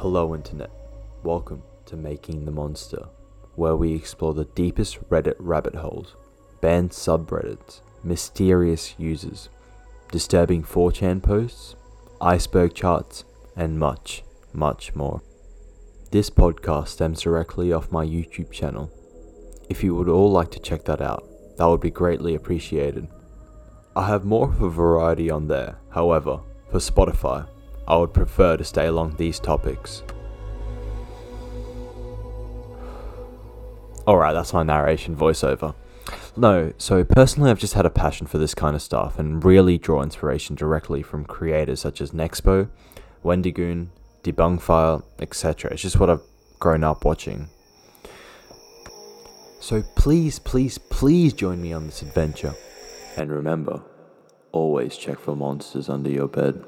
Hello, Internet. Welcome to Making the Monster, where we explore the deepest Reddit rabbit holes, banned subreddits, mysterious users, disturbing 4chan posts, iceberg charts, and much, much more. This podcast stems directly off my YouTube channel. If you would all like to check that out, that would be greatly appreciated. I have more of a variety on there, however, for Spotify, I would prefer to stay along these topics. Alright, that's my narration voiceover. No, so personally, I've just had a passion for this kind of stuff and really draw inspiration directly from creators such as Nexpo, Wendigoon, Debunkfire, etc. It's just what I've grown up watching. So please, please, please join me on this adventure. And remember, always check for monsters under your bed.